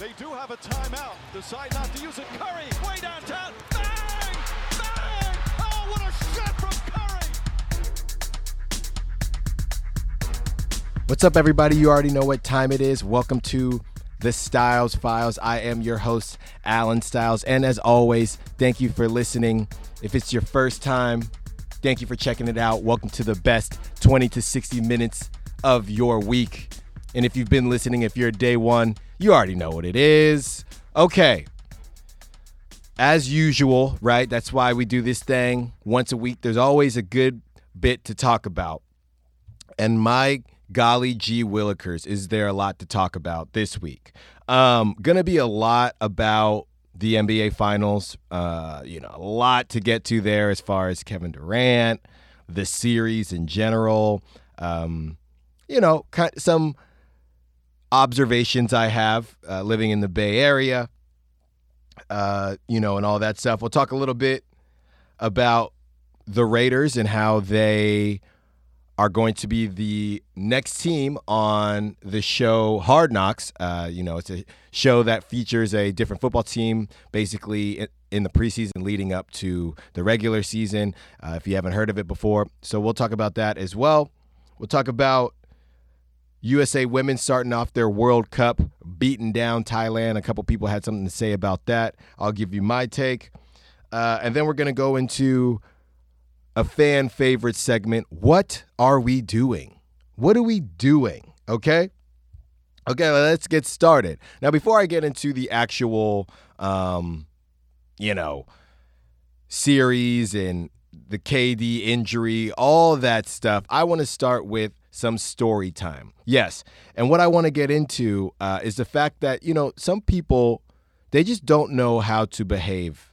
They do have a timeout. Decide not to use it. Curry, way downtown. Bang! Bang! Oh, what a shot from Curry! What's up, everybody? You already know what time it is. Welcome to the Styles Files. I am your host, Allen Styles. And as always, thank you for listening. If it's your first time, thank you for checking it out. Welcome to the best 20 to 60 minutes of your week. And if you've been listening, if you're day one, you already know what it is. Okay. As usual, right? That's why we do this thing once a week. There's always a good bit to talk about. And my golly gee willikers, is there a lot to talk about this week? Um, gonna be a lot about the NBA Finals. Uh, you know, a lot to get to there as far as Kevin Durant, the series in general. Um, you know, some observations I have uh, living in the Bay Area, uh, you know, and all that stuff. We'll talk a little bit about the Raiders and how they are going to be the next team on the show Hard Knocks. Uh, you know, it's a show that features a different football team basically in the preseason leading up to the regular season. Uh, if you haven't heard of it before, so we'll talk about that as well. We'll talk about USA women starting off their World Cup, beating down Thailand. A couple people had something to say about that. I'll give you my take. Uh, and then we're going to go into a fan favorite segment. What are we doing? What are we doing? Okay. Okay, let's get started. Now, before I get into the actual, um, you know, series and the KD injury, all that stuff, I want to start with some story time. Yes. And what I want to get into uh, is the fact that, you know, some people, they just don't know how to behave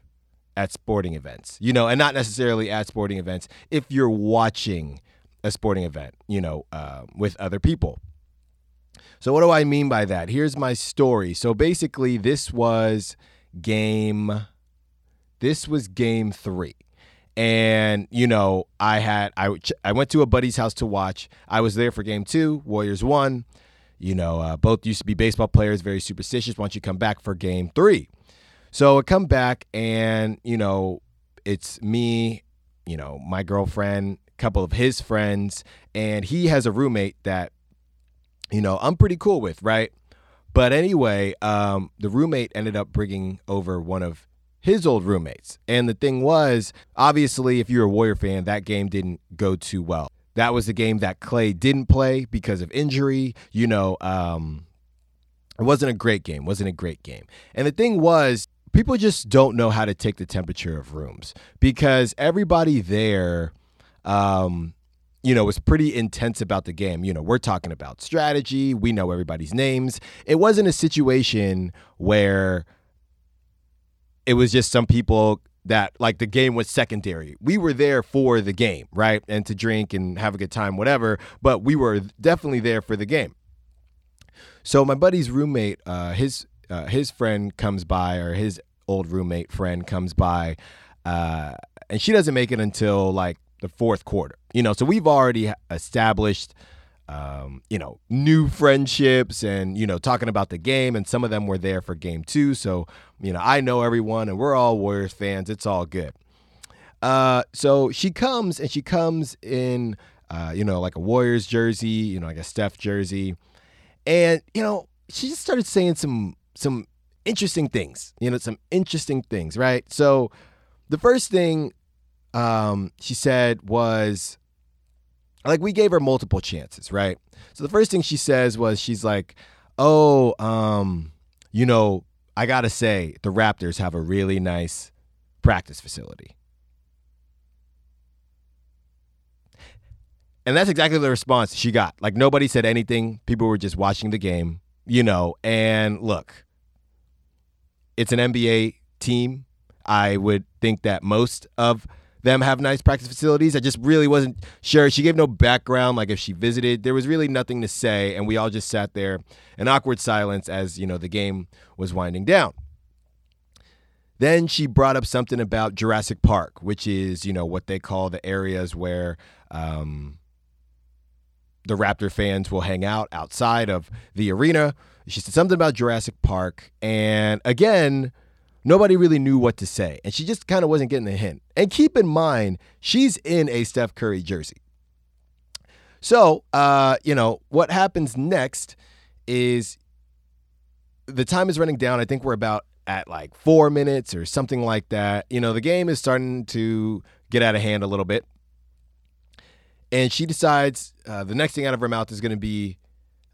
at sporting events, you know, and not necessarily at sporting events if you're watching a sporting event, you know, uh, with other people. So, what do I mean by that? Here's my story. So, basically, this was game. This was game three and you know i had i i went to a buddy's house to watch. I was there for game two warriors won. You know uh, both used to be baseball players very superstitious. Once you come back for game three? So i come back and you know it's me you know my girlfriend a couple of his friends and he has a roommate that you know i'm pretty cool with right? But anyway um, the roommate ended up bringing over one of his old roommates. And the thing was, obviously, if you're a Warrior fan, that game didn't go too well. That was the game that Klay didn't play because of injury. You know, um, it wasn't a great game. wasn't a great game. And the thing was, people just don't know how to take the temperature of rooms because everybody there, um, you know, was pretty intense about the game. You know, we're talking about strategy. We know everybody's names. It wasn't a situation where it was just some people that like the game was secondary. We were there for the game, right? And to drink and have a good time, whatever, but we were definitely there for the game. So my buddy's roommate, uh, his uh, his friend comes by, or his old roommate friend comes by, uh, and she doesn't make it until like the fourth quarter. You know, so we've already established um, you know, new friendships and, you know, talking about the game. And some of them were there for game two. So, you know, I know everyone and we're all Warriors fans. It's all good. Uh, so she comes and she comes in, uh, you know, like a Warriors jersey, you know, like a Steph jersey. And, you know, she just started saying some, some interesting things, you know, some interesting things, right? So the first thing um, she said was, like we gave her multiple chances, right? So the first thing she says was she's like, "Oh, um, you know, I got to say the Raptors have a really nice practice facility." And that's exactly the response she got. Like nobody said anything. People were just watching the game, you know, and look, it's an NBA team. I would think that most of them have nice practice facilities. I just really wasn't sure. She gave no background, like if she visited. There was really nothing to say, and we all just sat there in awkward silence as you know the game was winding down. Then she brought up something about Jurassic Park, which is you know what they call the areas where um, the Raptor fans will hang out outside of the arena. She said something about Jurassic Park. And again, nobody really knew what to say. And she just kind of wasn't getting the hint. And keep in mind, she's in a Steph Curry jersey. So, uh, you know, what happens next is the time is running down. I think we're about at like four minutes or something like that. You know, the game is starting to get out of hand a little bit. And she decides uh, the next thing out of her mouth is going to be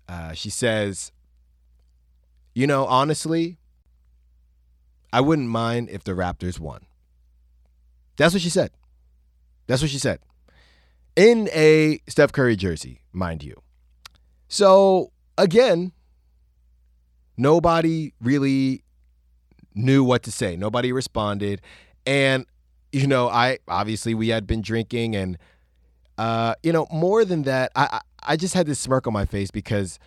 uh, she says, You know, honestly, I wouldn't mind if the Raptors won. That's what she said. That's what she said. In a Steph Curry jersey, mind you. So, again, nobody really knew what to say. Nobody responded. And, you know, I obviously we had been drinking and uh, you know, more than that, I, I just had this smirk on my face because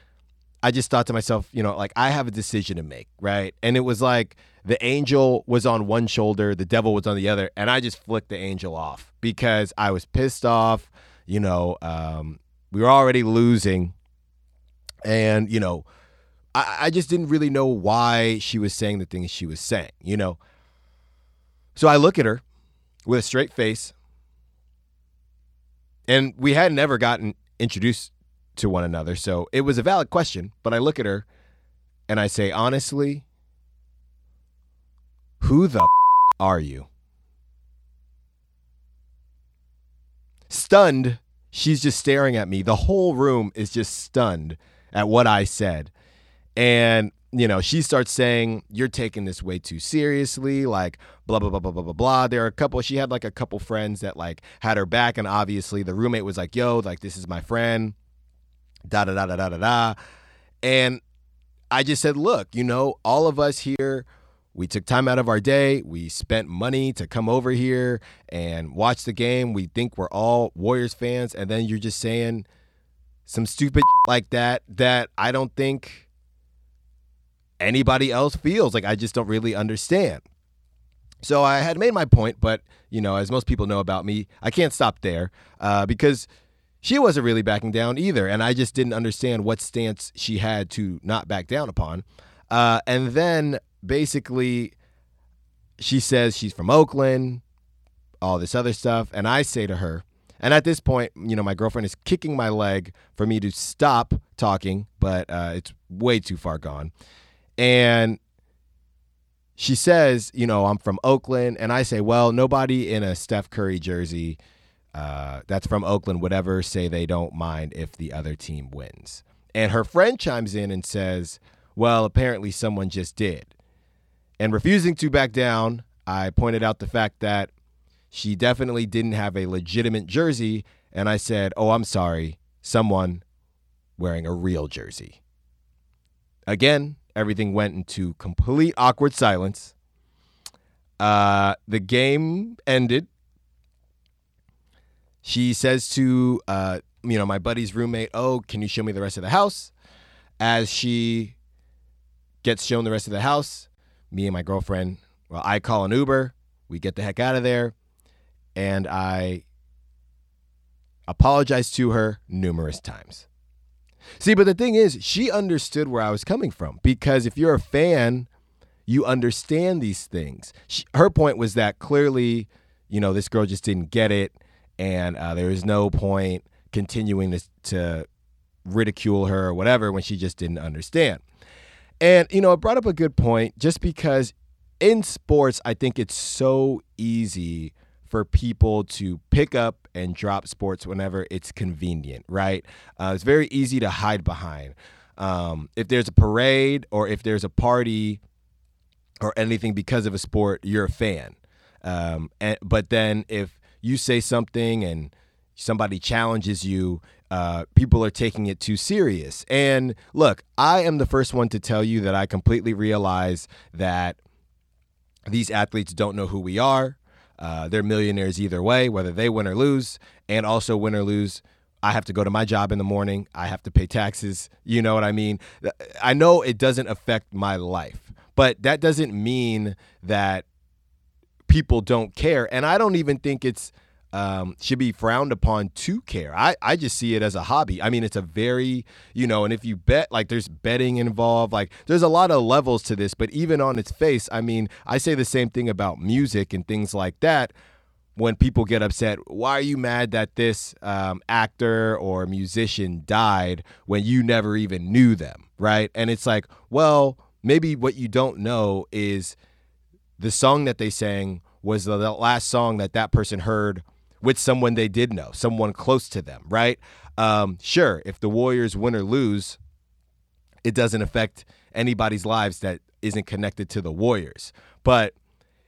I just thought to myself, you know, like I have a decision to make, right? And it was like the angel was on one shoulder, the devil was on the other, and I just flicked the angel off because I was pissed off. You know, um, we were already losing, and you know, I, I just didn't really know why she was saying the things she was saying. You know, so I look at her with a straight face and we had never gotten introduced to one another. So it was a valid question. But I look at her and I say, honestly, who the f- are you? Stunned, she's just staring at me. The whole room is just stunned at what I said. And you know, she starts saying, You're taking this way too seriously, like blah, blah, blah, blah, blah, blah, blah. There are a couple, she had like a couple friends that like had her back, and obviously the roommate was like, Yo, like this is my friend, da da da da da da da. And I just said, Look, you know, all of us here, we took time out of our day. We spent money to come over here and watch the game. We think we're all Warriors fans. And then you're just saying some stupid like that, that I don't think anybody else feels. Like I just don't really understand. So I had made my point, but you know, as most people know about me, I can't stop there uh, because she wasn't really backing down either, and I just didn't understand what stance she had to not back down upon. Uh, and then basically, she says she's from Oakland, all this other stuff, and I say to her, and at this point, you know, my girlfriend is kicking my leg for me to stop talking, but uh, it's way too far gone. And she says, you know, I'm from Oakland. And I say, well, nobody in a Steph Curry jersey uh, that's from Oakland would ever say they don't mind if the other team wins. And her friend chimes in and says, well, apparently someone just did. And refusing to back down, I pointed out the fact that she definitely didn't have a legitimate jersey. And I said, oh, I'm sorry, someone wearing a real jersey. Again, everything went into complete awkward silence. Uh, the game ended. She says to uh, you know my buddy's roommate, "Oh, can you show me the rest of the house?" As she gets shown the rest of the house, me and my girlfriend, well, I call an Uber. We get the heck out of there, and I apologize to her numerous times. See, but the thing is, she understood where I was coming from because if you're a fan, you understand these things. She, her point was that clearly, you know, this girl just didn't get it, and uh, there was no point continuing to, to ridicule her or whatever when she just didn't understand. And, you know, it brought up a good point just because in sports, I think it's so easy for people to pick up and drop sports whenever it's convenient, right? Uh, it's very easy to hide behind. Um, if there's a parade or if there's a party or anything because of a sport, you're a fan. Um, and, but then if you say something and somebody challenges you, uh, people are taking it too serious. And look, I am the first one to tell you that I completely realize that these athletes don't know who we are. Uh, they're millionaires either way, whether they win or lose, and also win or lose. I have to go to my job in the morning. I have to pay taxes. You know what I mean? I know it doesn't affect my life, but that doesn't mean that people don't care. And I don't even think it's um, should be frowned upon to care. I, I just see it as a hobby. I mean, it's a very, you know, and if you bet, like there's betting involved, like there's a lot of levels to this, but even on its face, I mean, I say the same thing about music and things like that. When people get upset, why are you mad that this um, actor or musician died when you never even knew them, right? And it's like, well, maybe what you don't know is the song that they sang was the last song that that person heard with someone they did know, someone close to them, right? Um, sure, if the Warriors win or lose, it doesn't affect anybody's lives that isn't connected to the Warriors. But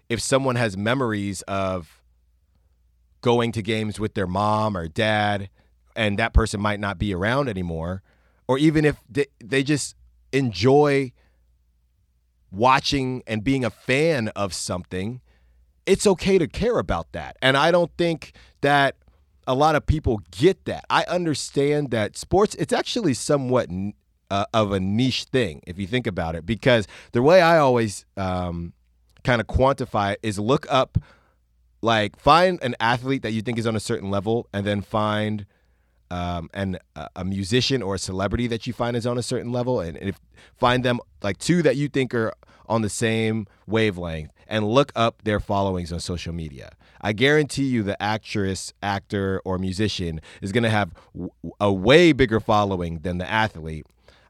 if someone has memories of going to games with their mom or dad, and that person might not be around anymore, or even if they, they just enjoy watching and being a fan of something, it's okay to care about that. And I don't think that a lot of people get that. I understand that sports, it's actually somewhat uh, of a niche thing if you think about it, because the way I always um, kind of quantify it is look up, like, find an athlete that you think is on a certain level, and then find um, and a musician or a celebrity that you find is on a certain level, and, if find them like two that you think are on the same wavelength, and look up their followings on social media. I guarantee you, the actress, actor, or musician is going to have a way bigger following than the athlete.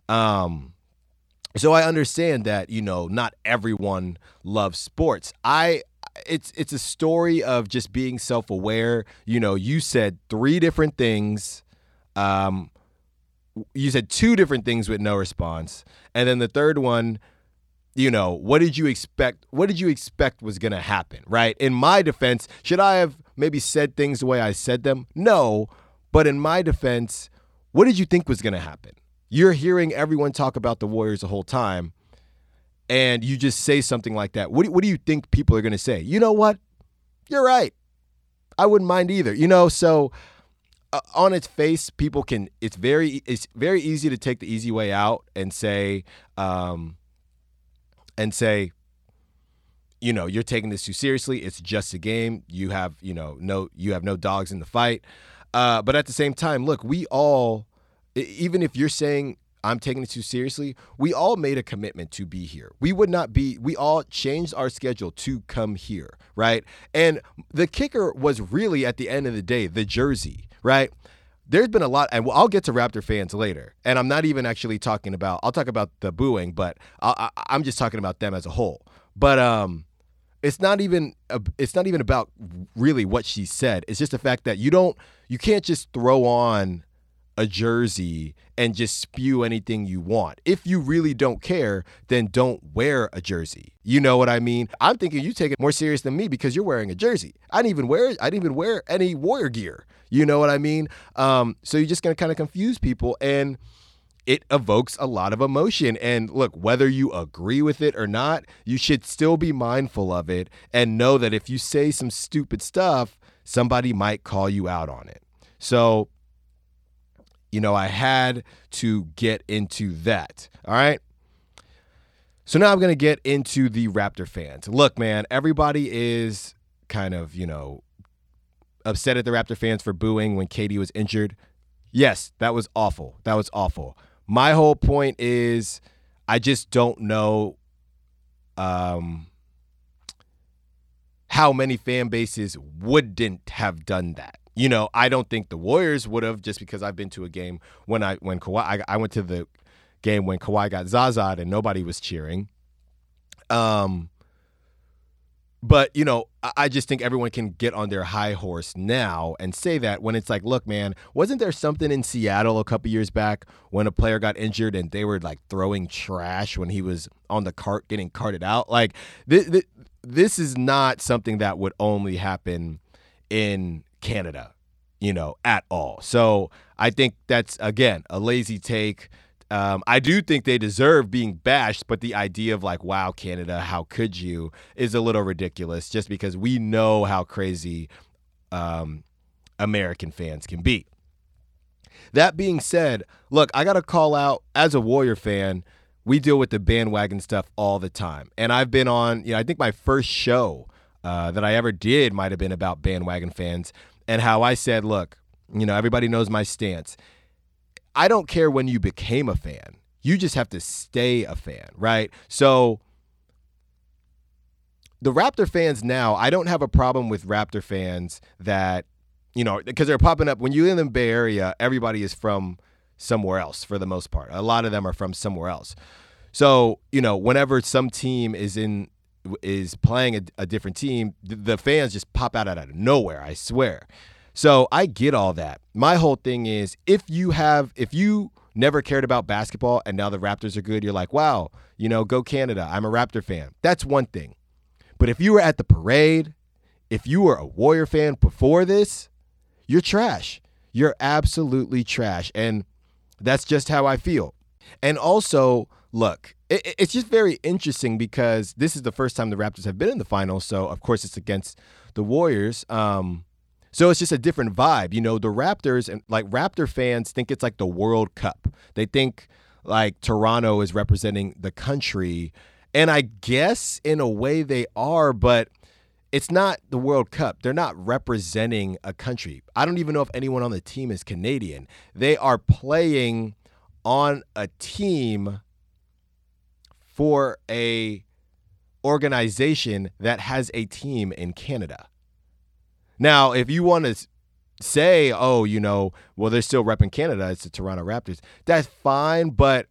Um, so I understand that you know not everyone loves sports. I it's it's a story of just being self-aware. You know, you said three different things um, you said two different things with no response, and then the third one, you know, what did you expect? What did you expect was going to happen? Right? In my defense, should I have maybe said things the way I said them? No, but in my defense, what did you think was going to happen? You're hearing everyone talk about the Warriors the whole time, and you just say something like that. What do, what do you think people are going to say? You know what? You're right. I wouldn't mind either. You know, so uh, on its face, people can. It's very it's very easy to take the easy way out and say, um, and say, you know, you're taking this too seriously. It's just a game. You have you know no you have no dogs in the fight. Uh, but at the same time, look, we all, even if you're saying I'm taking it too seriously. We all made a commitment to be here. We would not be, we all changed our schedule to come here, right? And the kicker was really at the end of the day, the jersey right? There's been a lot, and I'll get to Raptor fans later. And I'm not even actually talking about. I'll talk about the booing, but i am just talking about them as a whole. But um, it's not even it's not even about really what she said. It's just the fact that you don't you can't just throw on a jersey and just spew anything you want. If you really don't care, then don't wear a jersey. You know what I mean? I'm thinking you take it more serious than me because you're wearing a jersey. I didn't even wear I didn't even wear any warrior gear. You know what I mean? Um, so you're just gonna kind of confuse people and it evokes a lot of emotion. And look, whether you agree with it or not, you should still be mindful of it and know that if you say some stupid stuff, somebody might call you out on it. So you know, I had to get into that. All right. So now I'm going to get into the Raptor fans. Look, man, everybody is kind of, you know, upset at the Raptor fans for booing when KD was injured. Yes, that was awful. That was awful. My whole point is I just don't know um, how many fan bases wouldn't have done that. You know, I don't think the Warriors would have just because I've been to a game when I when Kawhi I, I went to the game when Kawhi got Zaza and nobody was cheering. Um, but you know, I just think everyone can get on their high horse now and say that when it's like, look, man, wasn't there something in Seattle a couple years back when a player got injured and they were like throwing trash when he was on the cart getting carted out? Like this, this is not something that would only happen in Canada, you know, at all. So I think that's, again, a lazy take. Um, I do think they deserve being bashed, but the idea of like, wow, Canada, how could you, is a little ridiculous just because we know how crazy um, American fans can be. That being said, look, I got to call out as a Warrior fan, we deal with the bandwagon stuff all the time. And I've been on, you know, I think my first show uh, that I ever did might have been about bandwagon fans. and how I said, look, you know, everybody knows my stance. I don't care when you became a fan. You just have to stay a fan, right? So the Raptor fans now, I don't have a problem with Raptor fans that, you know, because they're popping up when you live in the Bay Area, everybody is from somewhere else for the most part. A lot of them are from somewhere else. So, you know, whenever some team is in is playing a, a different team, the fans just pop out out of nowhere, I swear. So I get all that. My whole thing is if you have, if you never cared about basketball and now the Raptors are good, you're like, wow, you know, go Canada. I'm a Raptor fan. That's one thing. But if you were at the parade, if you were a Warrior fan before this, you're trash. You're absolutely trash. And that's just how I feel. And also, look, it, it's just very interesting because this is the first time the Raptors have been in the finals. So, of course, it's against the Warriors. Um, so it's just a different vibe. You know, the Raptors and like Raptor fans think it's like the World Cup. They think like Toronto is representing the country. And I guess in a way they are, but it's not the World Cup. They're not representing a country. I don't even know if anyone on the team is Canadian. They are playing on a team for a organization that has a team in Canada. Now, if you want to say, oh, you know, well, they're still repping Canada, it's the Toronto Raptors, that's fine, but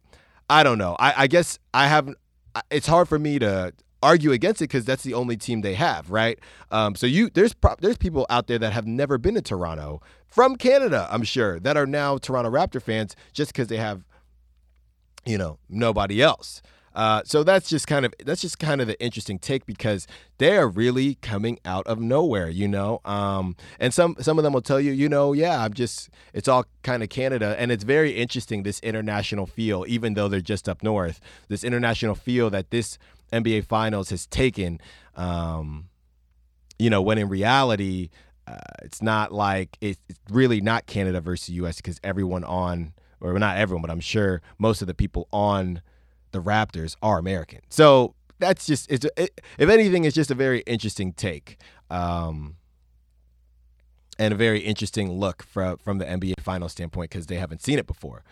I don't know. I, I guess I have, it's hard for me to argue against it because that's the only team they have, right? Um, so you there's pro- there's people out there that have never been to Toronto from Canada, I'm sure, that are now Toronto Raptor fans just because they have, you know, nobody else. Uh, so that's just kind of that's just kind of the interesting take because they are really coming out of nowhere, you know. Um, and some some of them will tell you, you know, yeah, I'm just it's all kind of Canada, and it's very interesting this international feel, even though they're just up north. This international feel that this NBA Finals has taken, um, you know, when in reality, uh, it's not like it's really not Canada versus U.S. because everyone on, or not everyone, but I'm sure most of the people on the Raptors are American. So that's just it's it, if anything, it's just a very interesting take. Um, and a very interesting look from from the NBA final standpoint because they haven't seen it before.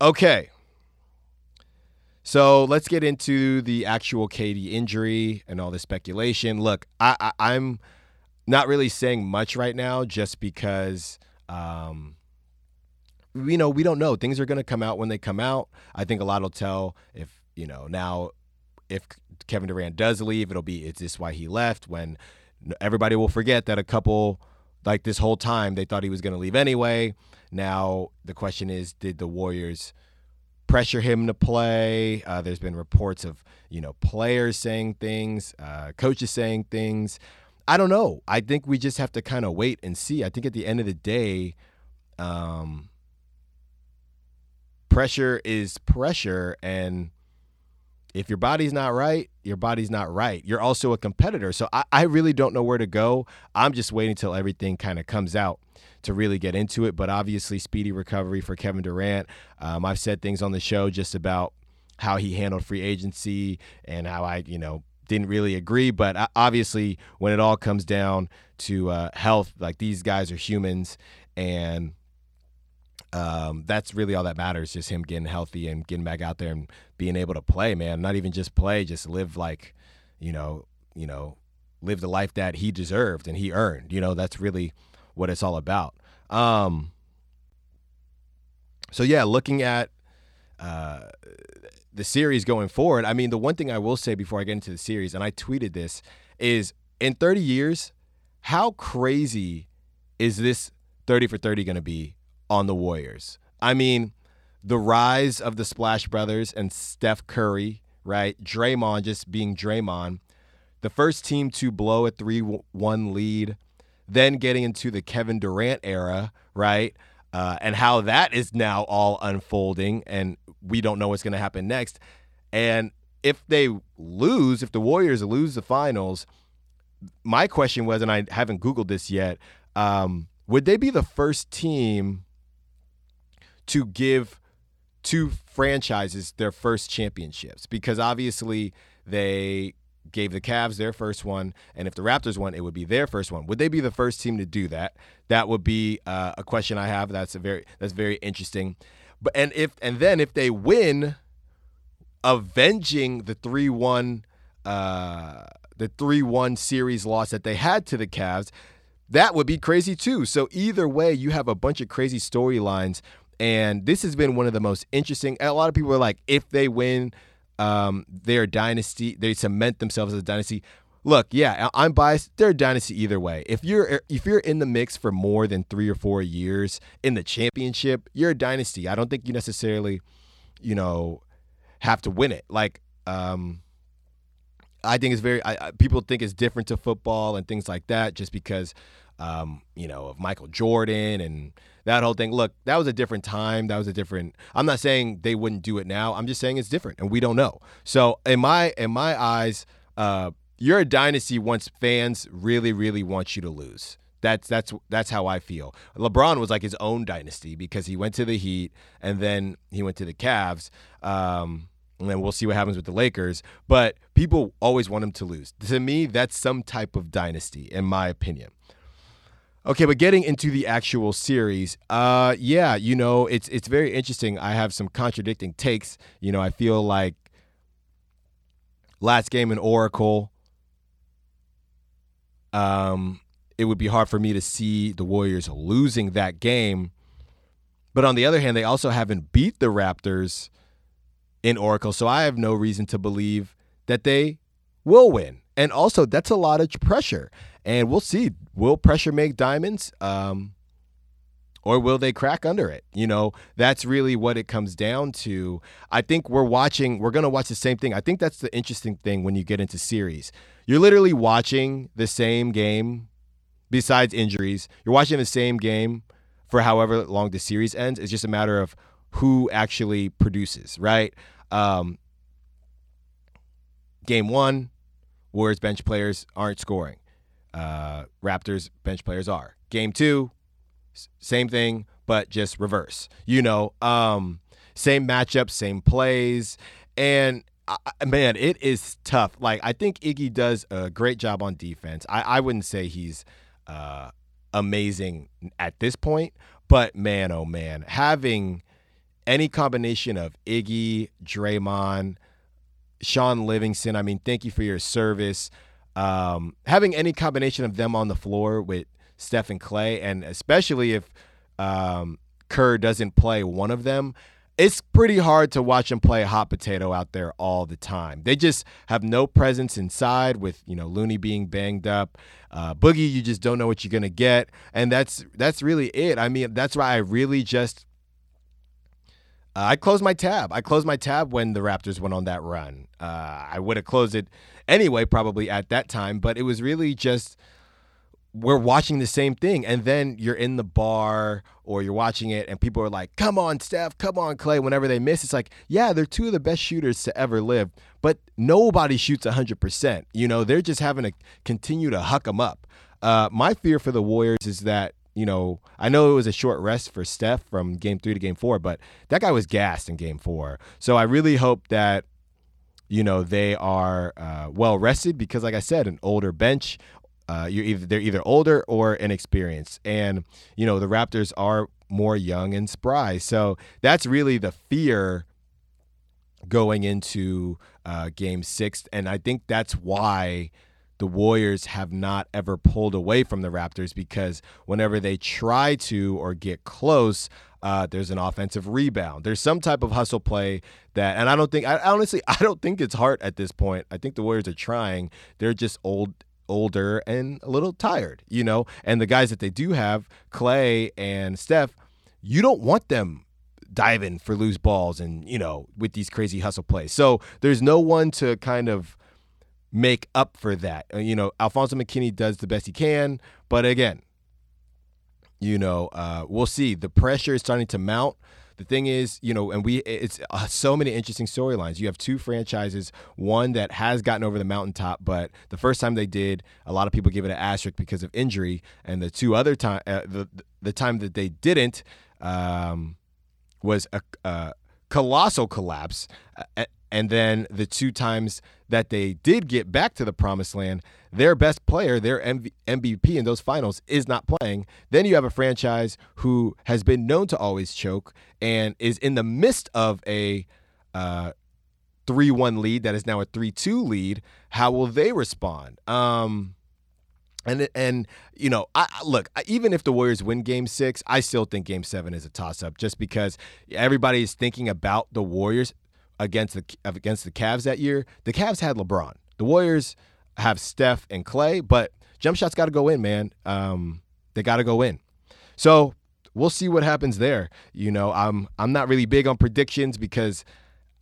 Okay. So let's get into the actual KD injury and all the speculation. Look, I, I am not really saying much right now, just because um, you know, we don't know. Things are going to come out when they come out. I think a lot will tell if, you know, now if Kevin Durant does leave, it'll be, is this why he left? When everybody will forget that a couple, like this whole time, they thought he was going to leave anyway. Now the question is, did the Warriors pressure him to play? Uh, there's been reports of, you know, players saying things, uh, coaches saying things. I don't know. I think we just have to kind of wait and see. I think at the end of the day, um, pressure is pressure and if your body's not right, your body's not right. You're also a competitor. So I, I really don't know where to go. I'm just waiting till everything kind of comes out to really get into it. But obviously, speedy recovery for Kevin Durant. Um, I've said things on the show just about how he handled free agency and how I, you know, didn't really agree. But obviously, when it all comes down to uh, health, like these guys are humans and um, that's really all that matters. Just him getting healthy and getting back out there and being able to play, man. Not even just play, just live like, you know, you know, live the life that he deserved and he earned. You know, that's really what it's all about. Um, so yeah, looking at uh, the series going forward, I mean, the one thing I will say before I get into the series, and I tweeted this, is in 30 years, how crazy is this 30 for 30 going to be on the Warriors. I mean, the rise of the Splash Brothers and Steph Curry, right? Draymond just being Draymond. The first team to blow a 3 1 lead, then getting into the Kevin Durant era, right? Uh, and how that is now all unfolding, and we don't know what's going to happen next. And if they lose, if the Warriors lose the finals, my question was, and I haven't Googled this yet, um, would they be the first team to give two franchises their first championships because obviously they gave the Cavs their first one, and if the Raptors won, it would be their first one. Would they be the first team to do that? That would be uh, a question I have. That's a very that's very interesting. But and if and then if they win, avenging the three one uh, the three one series loss that they had to the Cavs, that would be crazy too. So either way, you have a bunch of crazy storylines, and this has been one of the most interesting. A lot of people are like, if they win um, their dynasty, they cement themselves as a dynasty. Look, yeah, I'm biased. They're a dynasty either way. If you're if you're in the mix for more than three or four years in the championship, you're a dynasty. I don't think you necessarily, you know, have to win it. Like, um, I think it's very. I, people think it's different to football and things like that, just because, um, you know, of Michael Jordan and that whole thing. Look, that was a different time. That was a different. I'm not saying they wouldn't do it now. I'm just saying it's different, and we don't know. So in my in my eyes, uh, you're a dynasty once fans really really want you to lose. That's that's that's how I feel. LeBron was like his own dynasty because he went to the Heat and then he went to the Cavs. Um, and then we'll see what happens with the Lakers. But people always want him to lose. To me, that's some type of dynasty, in my opinion. Okay, but getting into the actual series, uh, yeah, you know, it's it's very interesting. I have some contradicting takes. You know, I feel like last game in Oracle, um, it would be hard for me to see the Warriors losing that game. But on the other hand, they also haven't beat the Raptors in Oracle, so I have no reason to believe that they will win. And also, that's a lot of pressure. And we'll see. Will pressure make diamonds? Um, or will they crack under it? You know, that's really what it comes down to. I think we're watching, we're going to watch the same thing. I think that's the interesting thing when you get into series. You're literally watching the same game, besides injuries, you're watching the same game for however long the series ends. It's just a matter of who actually produces, right? Um, game one, Warriors bench players aren't scoring. Uh, Raptors bench players are. Game two, same thing, but just reverse. You know, um, same matchup, same plays, and uh, man, it is tough. Like I think Iggy does a great job on defense. I, I wouldn't say he's uh, amazing at this point, but man, oh man, having any combination of Iggy, Draymond, Shaun Livingston. I mean, thank you for your service. Um, having any combination of them on the floor with Steph and Klay, and especially if um, Kerr doesn't play one of them, it's pretty hard to watch them play hot potato out there all the time. They just have no presence inside with, you know, Looney being banged up. Uh, Boogie, you just don't know what you're gonna get, and that's that's really it. I mean, that's why I really just uh, I closed my tab. I closed my tab when the Raptors went on that run. Uh, I would have closed it anyway, probably at that time, but it was really just we're watching the same thing. And then you're in the bar or you're watching it, and people are like, come on, Steph, come on, Klay. Whenever they miss, it's like, yeah, they're two of the best shooters to ever live, but nobody shoots 100%. You know, they're just having to continue to huck them up. Uh, my fear for the Warriors is that you know, I know it was a short rest for Steph from game three to game four, but that guy was gassed in game four. So I really hope that, you know, they are uh, well rested because, like I said, an older bench. Uh, you're either they're either older or inexperienced, and you know the Raptors are more young and spry. So that's really the fear going into uh, Game Six, and I think that's why the Warriors have not ever pulled away from the Raptors because whenever they try to or get close, uh, there's an offensive rebound. There's some type of hustle play that, and I don't think, I honestly, I don't think it's hard at this point. I think the Warriors are trying. They're just old, older and a little tired, you know. And the guys that they do have, Klay and Steph, you don't want them diving for loose balls and you know with these crazy hustle plays. So there's no one to kind of make up for that. Uh, you know, Alfonzo McKinnie does the best he can, but again, you know, uh, we'll see. The pressure is starting to mount. The thing is, you know, and we it's uh, so many interesting storylines. You have two franchises, one that has gotten over the mountaintop, but the first time they did, a lot of people give it an asterisk because of injury, and the two other time, uh, the the time that they didn't, um, was a, a colossal collapse. And then the two times that they did get back to the promised land, their best player, their MV- MVP in those finals, is not playing. Then you have a franchise who has been known to always choke and is in the midst of a uh, 3 1 lead that is now a 3 2 lead. How will they respond? Um, and and you know, I look. Even if the Warriors win Game Six, I still think Game Seven is a toss up, just because everybody is thinking about the Warriors against the against the Cavs that year. The Cavs had LeBron. The Warriors have Steph and Klay, but jump shots got to go in, man. Um, they got to go in. So we'll see what happens there. You know, I'm I'm not really big on predictions because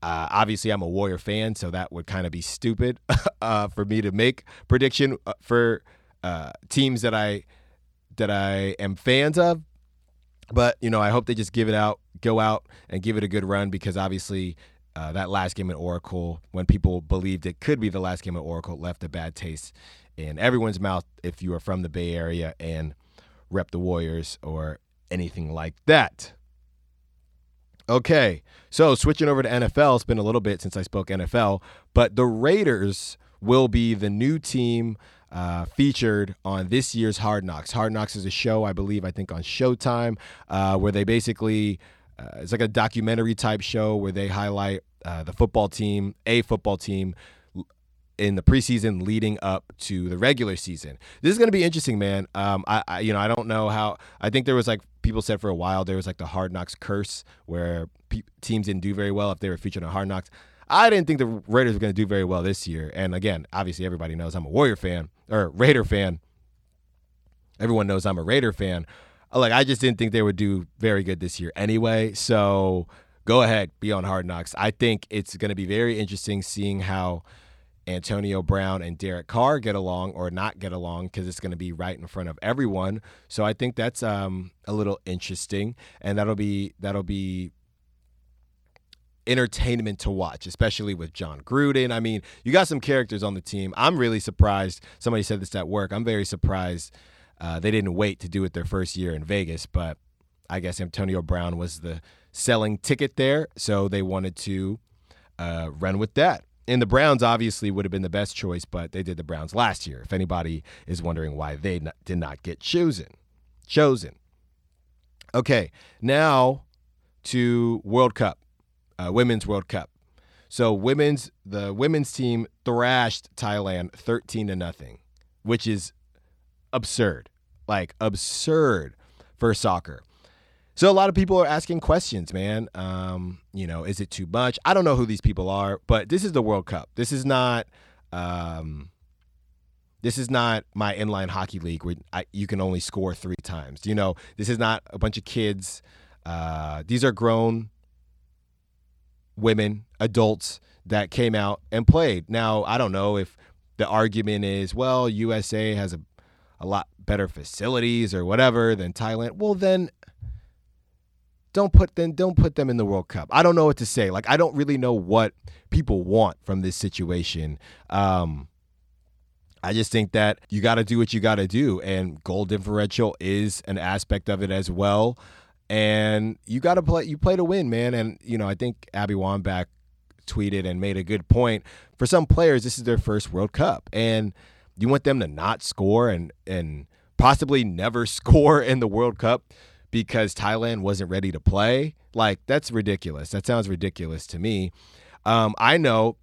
uh, obviously I'm a Warrior fan, so that would kind of be stupid uh, for me to make prediction uh, for uh, teams that I that I am fans of. But you know, I hope they just give it out, go out and give it a good run because obviously uh, that last game at Oracle, when people believed it could be the last game at Oracle, left a bad taste in everyone's mouth if you are from the Bay Area and rep the Warriors or anything like that. Okay, so switching over to NFL, it's been a little bit since I spoke NFL, but the Raiders will be the new team uh, featured on this year's Hard Knocks. Hard Knocks is a show, I believe, I think on Showtime, uh, where they basically uh, it's like a documentary type show where they highlight uh, the football team, a football team in the preseason leading up to the regular season. This is going to be interesting, man. Um, I, I, you know, I don't know how. I think there was like people said for a while there was like the Hard Knocks curse where pe- teams didn't do very well if they were featured on Hard Knocks. I didn't think the Raiders were going to do very well this year. And again, obviously everybody knows I'm a Warrior fan or Raider fan. Everyone knows I'm a Raider fan. Like I just didn't think they would do very good this year anyway. So go ahead, be on Hard Knocks. I think it's going to be very interesting seeing how Antonio Brown and Derek Carr get along or not get along because it's going to be right in front of everyone. So I think that's um, a little interesting, and that'll be that'll be entertainment to watch, especially with Jon Gruden. I mean, you got some characters on the team. I'm really surprised. Somebody said this at work. I'm very surprised uh, they didn't wait to do it their first year in Vegas, but I guess Antonio Brown was the selling ticket there, so they wanted to uh, run with that. And the Browns obviously would have been the best choice, but they did the Browns last year. If anybody is wondering why they did not get chosen, chosen. Okay, now to World Cup uh, Women's World Cup. So women's the women's team thrashed Thailand 13 to nothing, which is absurd. Like absurd for soccer. So a lot of people are asking questions, man. Um, you know, is it too much? I don't know who these people are, but this is the World Cup. This is not um, this is not my inline hockey league where I, you can only score three times. You know, this is not a bunch of kids. Uh, these are grown women, adults that came out and played. Now, I don't know if the argument is, well, USA has a, a lot better facilities or whatever than Thailand. Well, then don't put them don't put them in the World Cup. I don't know what to say. Like I don't really know what people want from this situation. Um, I just think that you got to do what you got to do, and goal differential is an aspect of it as well and you got to play. You play to win, man. And you know, I think Abby Wambach tweeted and made a good point. For some players, this is their first World Cup, and you want them to not score and and possibly never score in the World Cup because Thailand wasn't ready to play. Like that's ridiculous. That sounds ridiculous to me. Um, I know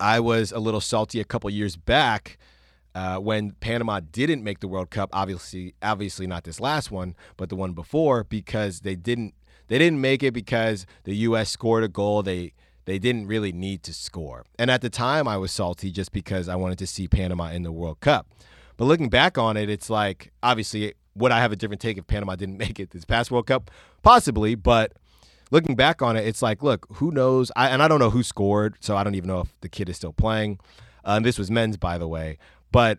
I was a little salty a couple years back uh, when Panama didn't make the World Cup, obviously, obviously not this last one, but the one before, because they didn't they didn't make it because the U.S. scored a goal. They they didn't really need to score, and at the time I was salty just because I wanted to see Panama in the World Cup. But looking back on it, it's like obviously would I have a different take if Panama didn't make it this past World Cup? Possibly, but looking back on it, it's like, look, who knows? I, and I don't know who scored, so I don't even know if the kid is still playing. Uh, this was men's, by the way. But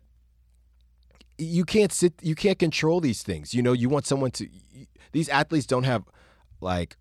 you can't sit you can't control these things. You know, you want someone to these athletes don't have like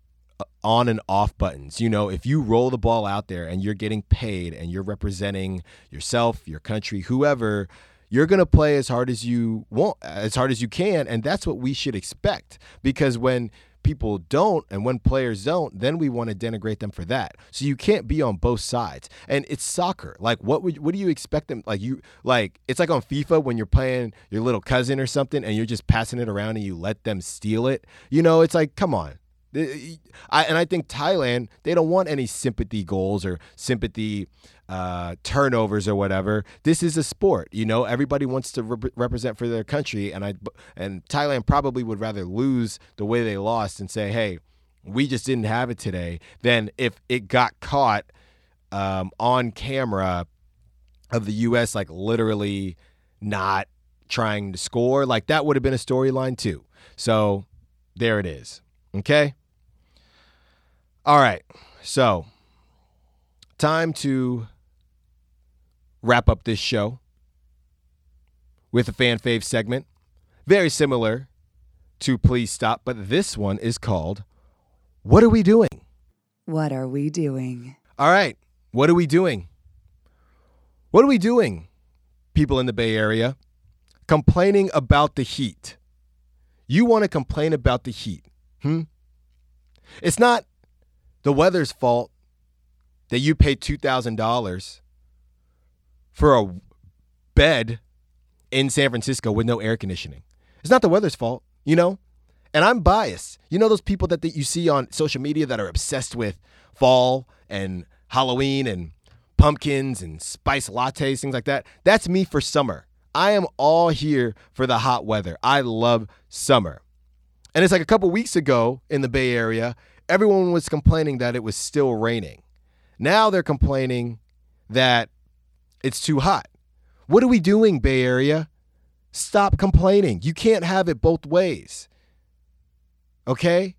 on and off buttons. You know, if you roll the ball out there and you're getting paid and you're representing yourself, your country, whoever, you're going to play as hard as you want, as hard as you can, and that's what we should expect because when people don't and when players don't, then we want to denigrate them for that. So you can't be on both sides. And it's soccer. Like what would what do you expect them like you like it's like on FIFA when you're playing your little cousin or something and you're just passing it around and you let them steal it. You know, it's like come on. I, and I think Thailand, they don't want any sympathy goals or sympathy uh, turnovers or whatever. This is a sport, you know. Everybody wants to rep- represent for their country, and I and Thailand probably would rather lose the way they lost and say, "Hey, we just didn't have it today," than if it got caught um, on camera of the U.S. like literally not trying to score. Like that would have been a storyline too. So there it is. Okay. All right. So, time to wrap up this show with a fan fave segment. Very similar to Please Stop, but this one is called What Are We Doing? What are we doing? All right. What are we doing? What are we doing, people in the Bay Area? Complaining about the heat. You want to complain about the heat. Hmm? It's not the weather's fault that you paid $2,000 for a bed in San Francisco with no air conditioning. It's not the weather's fault, you know? And I'm biased. You know those people that, that you see on social media that are obsessed with fall and Halloween and pumpkins and spice lattes, things like that? That's me for summer. I am all here for the hot weather. I love summer. And it's like a couple weeks ago in the Bay Area, everyone was complaining that it was still raining. Now they're complaining that it's too hot. What are we doing, Bay Area? Stop complaining. You can't have it both ways. Okay?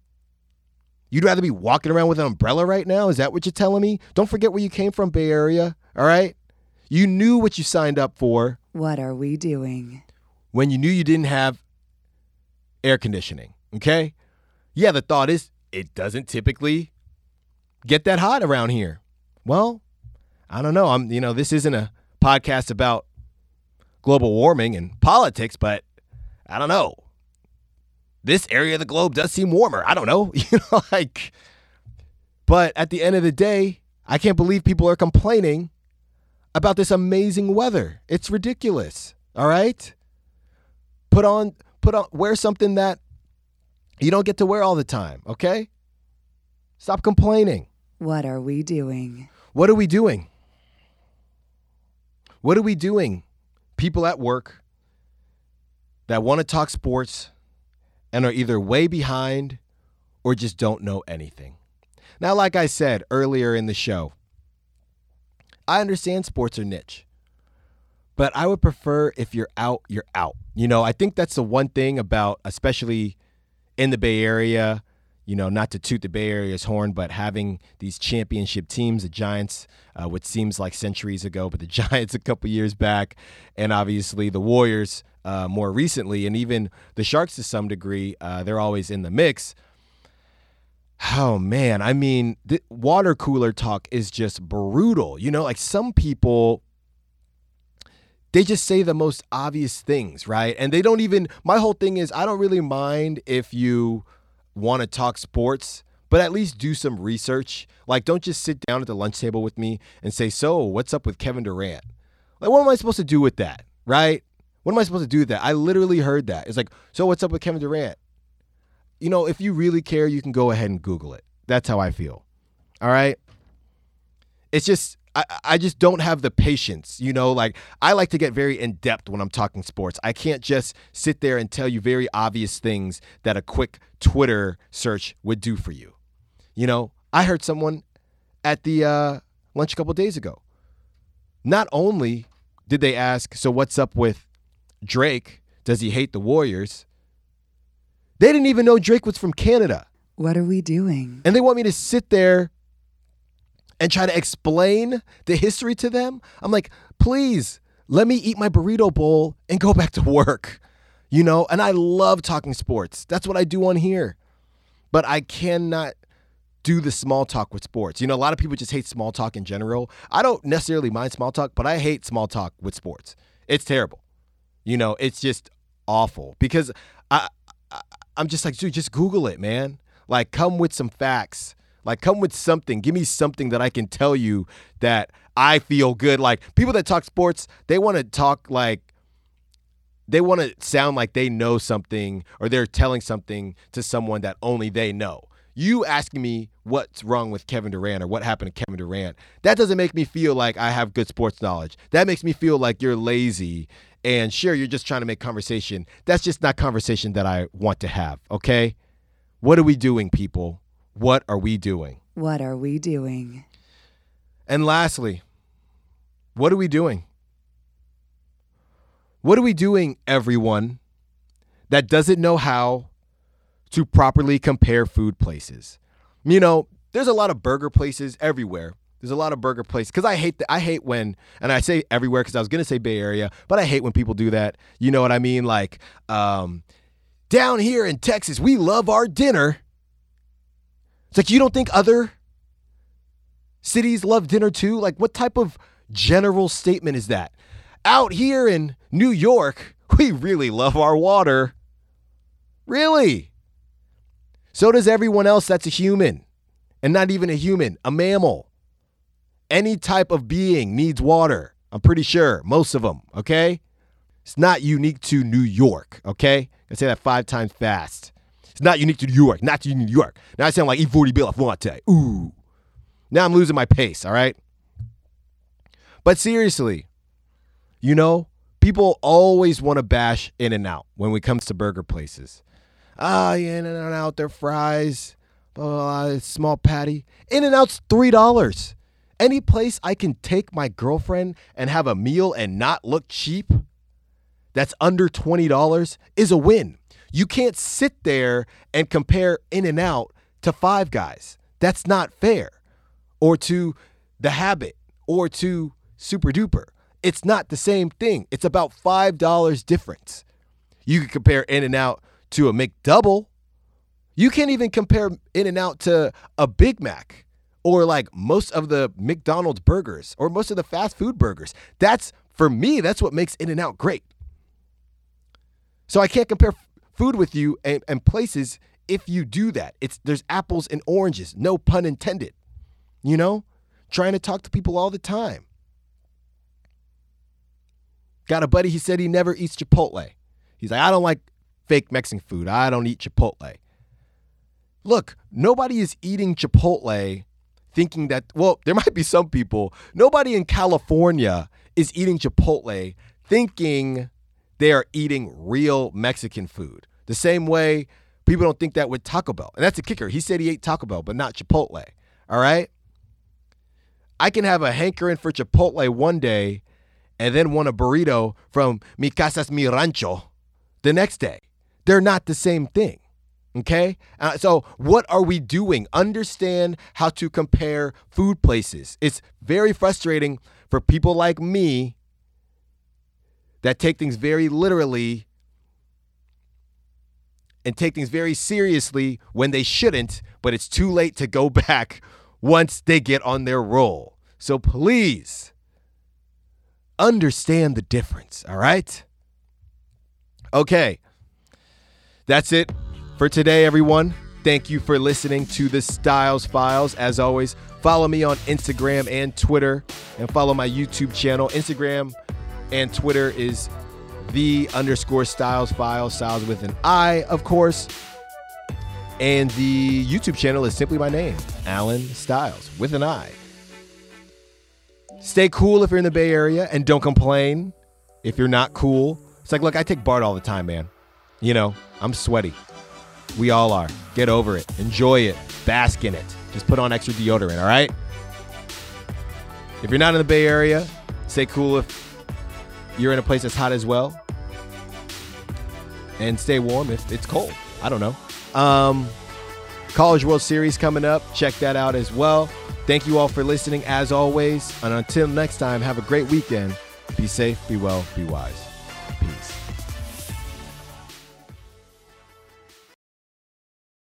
You'd rather be walking around with an umbrella right now? Is that what you're telling me? Don't forget where you came from, Bay Area. All right? You knew what you signed up for. What are we doing? When you knew you didn't have air conditioning. Okay? Yeah, the thought is it doesn't typically get that hot around here. Well, I don't know. I'm you know, this isn't a podcast about global warming and politics, but I don't know. This area of the globe does seem warmer. I don't know. You know, like but at the end of the day, I can't believe people are complaining about this amazing weather. It's ridiculous. All right? Put on put on wear something that you don't get to wear all the time, okay? Stop complaining. What are we doing? What are we doing? What are we doing? People at work that want to talk sports and are either way behind or just don't know anything. Now, like I said earlier in the show, I understand sports are niche, but I would prefer if you're out, you're out. You know, I think that's the one thing about, especially in the Bay Area, you know, not to toot the Bay Area's horn, but having these championship teams, the Giants, uh, what seems like centuries ago, but the Giants a couple years back, and obviously the Warriors uh, more recently, and even the Sharks to some degree, uh, they're always in the mix. Oh man, I mean, the water cooler talk is just brutal. You know, like some people they just say the most obvious things, right? And they don't even, my whole thing is, I don't really mind if you want to talk sports, but at least do some research. Like, don't just sit down at the lunch table with me and say, So, what's up with Kevin Durant? Like, what am I supposed to do with that, right? What am I supposed to do with that? I literally heard that. It's like, So, what's up with Kevin Durant? You know, if you really care, you can go ahead and Google it. That's how I feel. All right. It's just, I, I just don't have the patience. You know, like I like to get very in depth when I'm talking sports. I can't just sit there and tell you very obvious things that a quick Twitter search would do for you. You know, I heard someone at the uh, lunch a couple days ago. Not only did they ask, so what's up with Drake? Does he hate the Warriors? They didn't even know Drake was from Canada. What are we doing? And they want me to sit there and try to explain the history to them. I'm like, please let me eat my burrito bowl and go back to work. You know, and I love talking sports. That's what I do on here. But I cannot do the small talk with sports. You know, a lot of people just hate small talk in general. I don't necessarily mind small talk, but I hate small talk with sports. It's terrible. You know, it's just awful because I, I I'm just like, dude, just Google it, man. Like, come with some facts. Like, come with something. Give me something that I can tell you that I feel good. Like, people that talk sports, they want to talk like, they want to sound like they know something or they're telling something to someone that only they know. You asking me what's wrong with Kevin Durant or what happened to Kevin Durant, that doesn't make me feel like I have good sports knowledge. That makes me feel like you're lazy and sure, you're just trying to make conversation. That's just not conversation that I want to have, okay? What are we doing, people? What are we doing? What are we doing? And lastly, what are we doing? What are we doing, everyone, that doesn't know how to properly compare food places? You know, there's a lot of burger places everywhere. There's a lot of burger places because I hate the, I hate when and I say everywhere because I was gonna say Bay Area, but I hate when people do that. You know what I mean? Like um, down here in Texas, we love our dinner. It's like you don't think other cities love dinner too? Like what type of general statement is that? Out here in New York, we really love our water. Really? So does everyone else that's a human. And not even a human, a mammal. Any type of being needs water. I'm pretty sure. Most of them, okay? It's not unique to New York, okay? I say that five times fast. It's not unique to New York, not to New York. Now I sound like E40 Bill Belafonte. Ooh. Now I'm losing my pace, all right? But seriously, you know, people always want to bash In-N-Out when it comes to burger places. Ah, yeah, In-N-Out, their fries, blah, blah, blah, small patty. In-N-Out's $3. Any place I can take my girlfriend and have a meal and not look cheap that's under $20 is a win. You can't sit there and compare In-N-Out to Five Guys. That's not fair. Or to The Habit or to Super Duper. It's not the same thing. It's about $5 difference. You can compare In-N-Out to a McDouble. You can't even compare In-N-Out to a Big Mac or like most of the McDonald's burgers or most of the fast food burgers. That's for me, that's what makes In-N-Out great. So I can't compare food with you and, and places if you do that. It's there's apples and oranges, no pun intended. You know? Trying to talk to people all the time. Got a buddy, he said he never eats Chipotle. He's like, I don't like fake Mexican food. I don't eat Chipotle. Look, nobody is eating Chipotle thinking that, well, there might be some people. Nobody in California is eating Chipotle thinking they are eating real Mexican food. The same way people don't think that with Taco Bell. And that's a kicker. He said he ate Taco Bell, but not Chipotle. All right? I can have a hankering for Chipotle one day and then want a burrito from Mi Casas Mi Rancho the next day. They're not the same thing. Okay? Uh, so, what are we doing? Understand how to compare food places. It's very frustrating for people like me that take things very literally and take things very seriously when they shouldn't, but it's too late to go back once they get on their roll. So, please understand the difference, all right? Okay. That's it for today, everyone. Thank you for listening to the Styles Files. As always, follow me on Instagram and Twitter, and follow my YouTube channel. Instagram and Twitter is the underscore Styles File, Styles with an I, of course. And the YouTube channel is simply my name, Allen Styles, with an I. Stay cool if you're in the Bay Area and don't complain if you're not cool. It's like, look, I take BART all the time, man. You know, I'm sweaty. We all are. Get over it. Enjoy it. Bask in it. Just put on extra deodorant, all right? If you're not in the Bay Area, stay cool if you're in a place that's hot as well. And stay warm if it's cold. I don't know. Um, College World Series coming up. Check that out as well. Thank you all for listening as always. And until next time, have a great weekend. Be safe, be well, be wise. Peace.